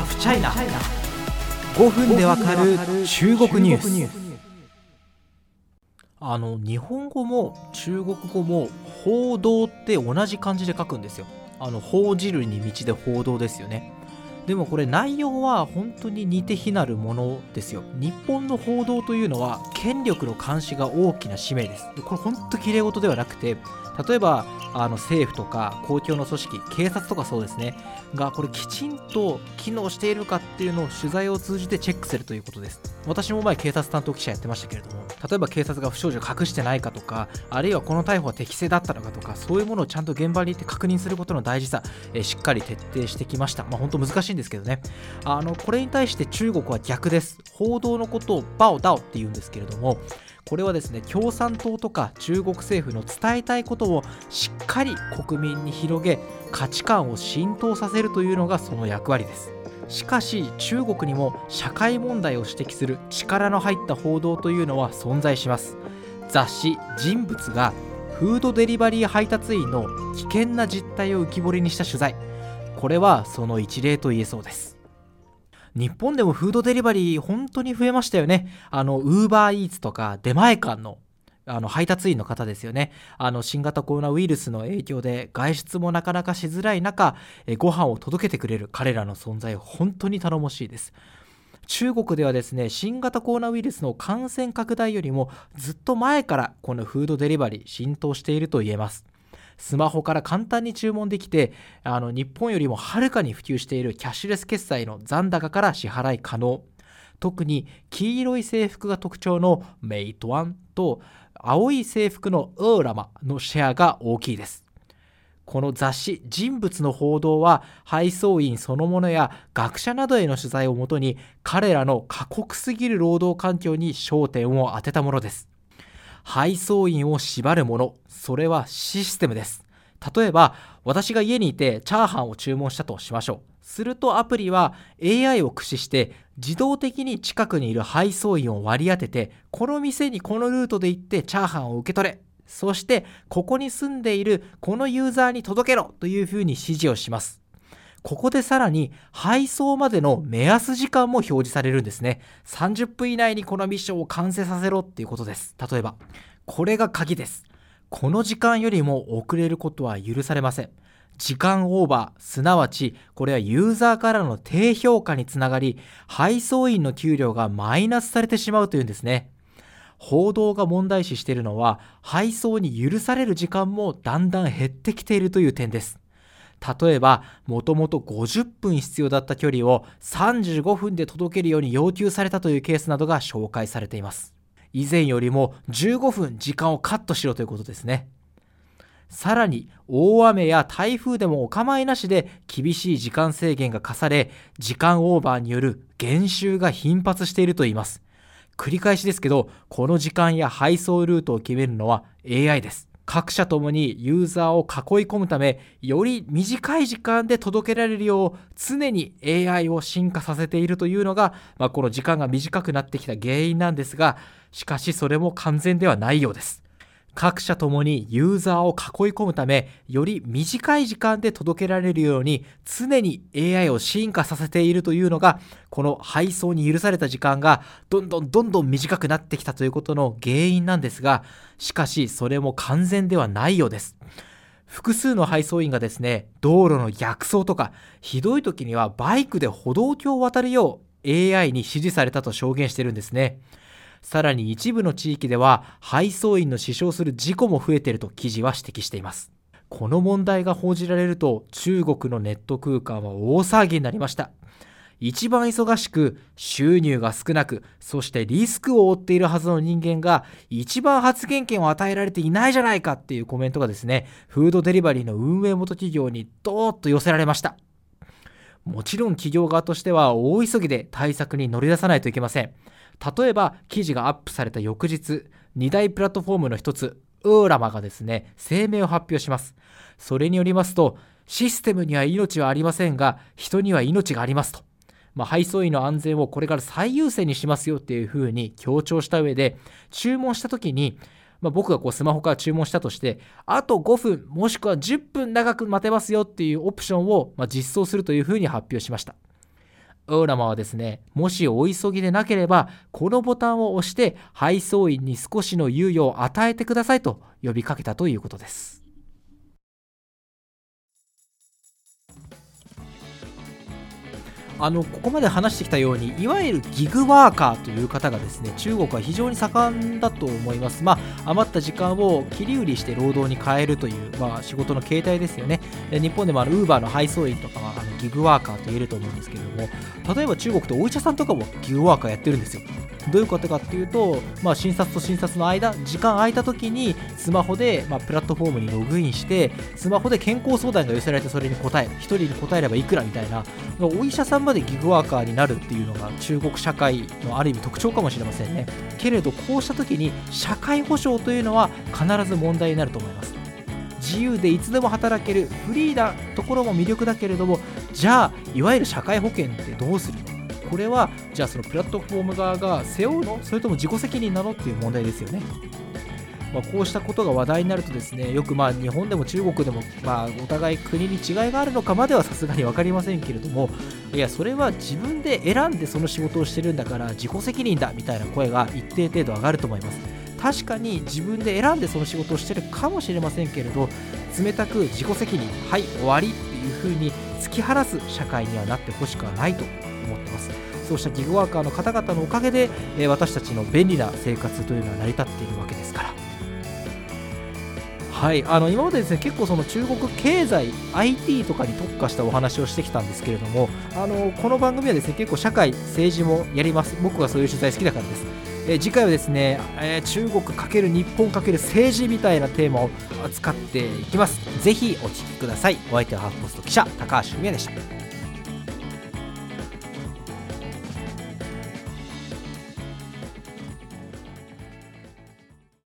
ハフチャイナ5分でわかる中国ニュース。あの日本語も中国語も報道って同じ漢字で書くんですよ。あの報じるに道で報道ですよねでもこれ内容は本当に似て非なるものですよ。日本の報道というのは権力の監視が大きな使命です。これ本当きれい事ではなくて例えばあの政府とか公共の組織警察とかそうですね。がこれきちんと機能しているかっていうのを取材を通じてチェックするということです。私も前警察担当記者やってましたけれども。例えば警察が不祥事を隠してないかとかあるいはこの逮捕は適正だったのかとかそういうものをちゃんと現場に行って確認することの大事さ、えしっかり徹底してきました。まあ本当難しいんですけどね。あのこれに対して中国は逆です。報道のことをバオダオって言うんですけれどもこれはですね共産党とか中国政府の伝えたいことをしっかり国民に広げ価値観を浸透させるというのがその役割です。しかし中国にも社会問題を指摘する力の入った報道というのは存在します。雑誌「人物」がフードデリバリー配達員の危険な実態を浮き彫りにした取材。これはその一例と言えそうです。日本でもフードデリバリー本当に増えましたよね。あのウーバーイーツとか出前館のあの配達員の方ですよね。あの新型コロナウイルスの影響で外出もなかなかしづらい中えご飯を届けてくれる彼らの存在本当に頼もしいです。中国ではですね新型コロナウイルスの感染拡大よりもずっと前からこのフードデリバリー浸透していると言えます。スマホから簡単に注文できてあの日本よりもはるかに普及しているキャッシュレス決済の残高から支払い可能。特に黄色い制服が特徴のメイトワンと青い制服のウーラマのシェアが大きいです。この雑誌人物の報道は配送員そのものや学者などへの取材をもとに彼らの過酷すぎる労働環境に焦点を当てたものです。配送員を縛るもの。それはシステムです。例えば私が家にいてチャーハンを注文したとしましょう。するとアプリは AI を駆使して自動的に近くにいる配送員を割り当ててこの店にこのルートで行ってチャーハンを受け取れ。そしてここに住んでいるこのユーザーに届けろというふうに指示をします。ここでさらに配送までの目安時間も表示されるんですね。30分以内にこのミッションを完成させろっていうことです。例えばこれが鍵です。この時間よりも遅れることは許されません。時間オーバーすなわちこれはユーザーからの低評価につながり配送員の給料がマイナスされてしまうというんですね。報道が問題視しているのは配送に許される時間もだんだん減ってきているという点です。例えばもともと50分必要だった距離を35分で届けるように要求されたというケースなどが紹介されています。以前よりも15分時間をカットしろということですね。さらに大雨や台風でもお構いなしで厳しい時間制限が課され時間オーバーによる減収が頻発しているといいます。繰り返しですけどこの時間や配送ルートを決めるのは AI です。各社ともにユーザーを囲い込むためより短い時間で届けられるよう常に AI を進化させているというのが、まあ、この時間が短くなってきた原因なんですがしかしそれも完全ではないようです。各社ともにユーザーを囲い込むためより短い時間で届けられるように常に AI を進化させているというのがこの配送に許された時間がどんどんどんどん短くなってきたということの原因なんですがしかしそれも完全ではないようです。複数の配送員がですね道路の逆走とかひどい時にはバイクで歩道橋を渡るよう AI に指示されたと証言してるんですね。さらに一部の地域では配送員の死傷する事故も増えていると記事は指摘しています。この問題が報じられると中国のネット空間は大騒ぎになりました。一番忙しく収入が少なくそしてリスクを負っているはずの人間が一番発言権を与えられていないじゃないかっていうコメントがですねフードデリバリーの運営元企業にドーッと寄せられました。もちろん企業側としては大急ぎで対策に乗り出さないといけません。例えば記事がアップされた翌日2大プラットフォームの一つウーラマがですね声明を発表します。それによりますとシステムには命はありませんが人には命がありますと、まあ、配送員の安全をこれから最優先にしますよっていうふうに強調した上で注文した時にまあ、僕がこうスマホから注文したとしてあと5分もしくは10分長く待てますよっていうオプションをま実装するというふうに発表しました。オーラマはですねもしお急ぎでなければこのボタンを押して配送員に少しの猶予を与えてくださいと呼びかけたということです。あのここまで話してきたようにいわゆるギグワーカーという方がですね中国は非常に盛んだと思います、まあ、余った時間を切り売りして労働に変えるという、まあ、仕事の形態ですよね。日本でもウーバーの配送員とかはあのギグワーカーと言えると思うんですけども例えば中国ってお医者さんとかもギグワーカーやってるんですよ。どういうことかっていうと、まあ、診察と診察の間時間空いた時にスマホで、まあ、プラットフォームにログインしてスマホで健康相談が寄せられてそれに答える。1人に答えればいくらみたいな。お医者さんまでギグワーカーになるっていうのが中国社会のある意味特徴かもしれませんね。けれどこうした時に社会保障というのは必ず問題になると思います。自由でいつでも働けるフリーなところも魅力だけれどもじゃあいわゆる社会保険ってどうするの？これはじゃあそのプラットフォーム側が背負うの？それとも自己責任なの？っていう問題ですよね。まあ、こうしたことが話題になるとですねよくまあ日本でも中国でもまあお互い国に違いがあるのかまではさすがに分かりませんけれどもいやそれは自分で選んでその仕事をしてるんだから自己責任だみたいな声が一定程度上がると思います。確かに自分で選んでその仕事をしてるかもしれませんけれど冷たく自己責任はい終わりっていう風に突き放す社会にはなってほしくはないと思ってます。そうしたギグワーカーの方々のおかげで、え私たちの便利な生活というのは成り立っているわけですから。はい、あの今までですね結構その中国経済 IT とかに特化したお話をしてきたんですけれどもあのこの番組はですね結構社会政治もやります。僕がそういう取材好きだからです。え次回はですね、えー、中国×日本×政治みたいなテーマを扱っていきます。ぜひお聴きください。お相手はハーフポスト記者高橋文也でした。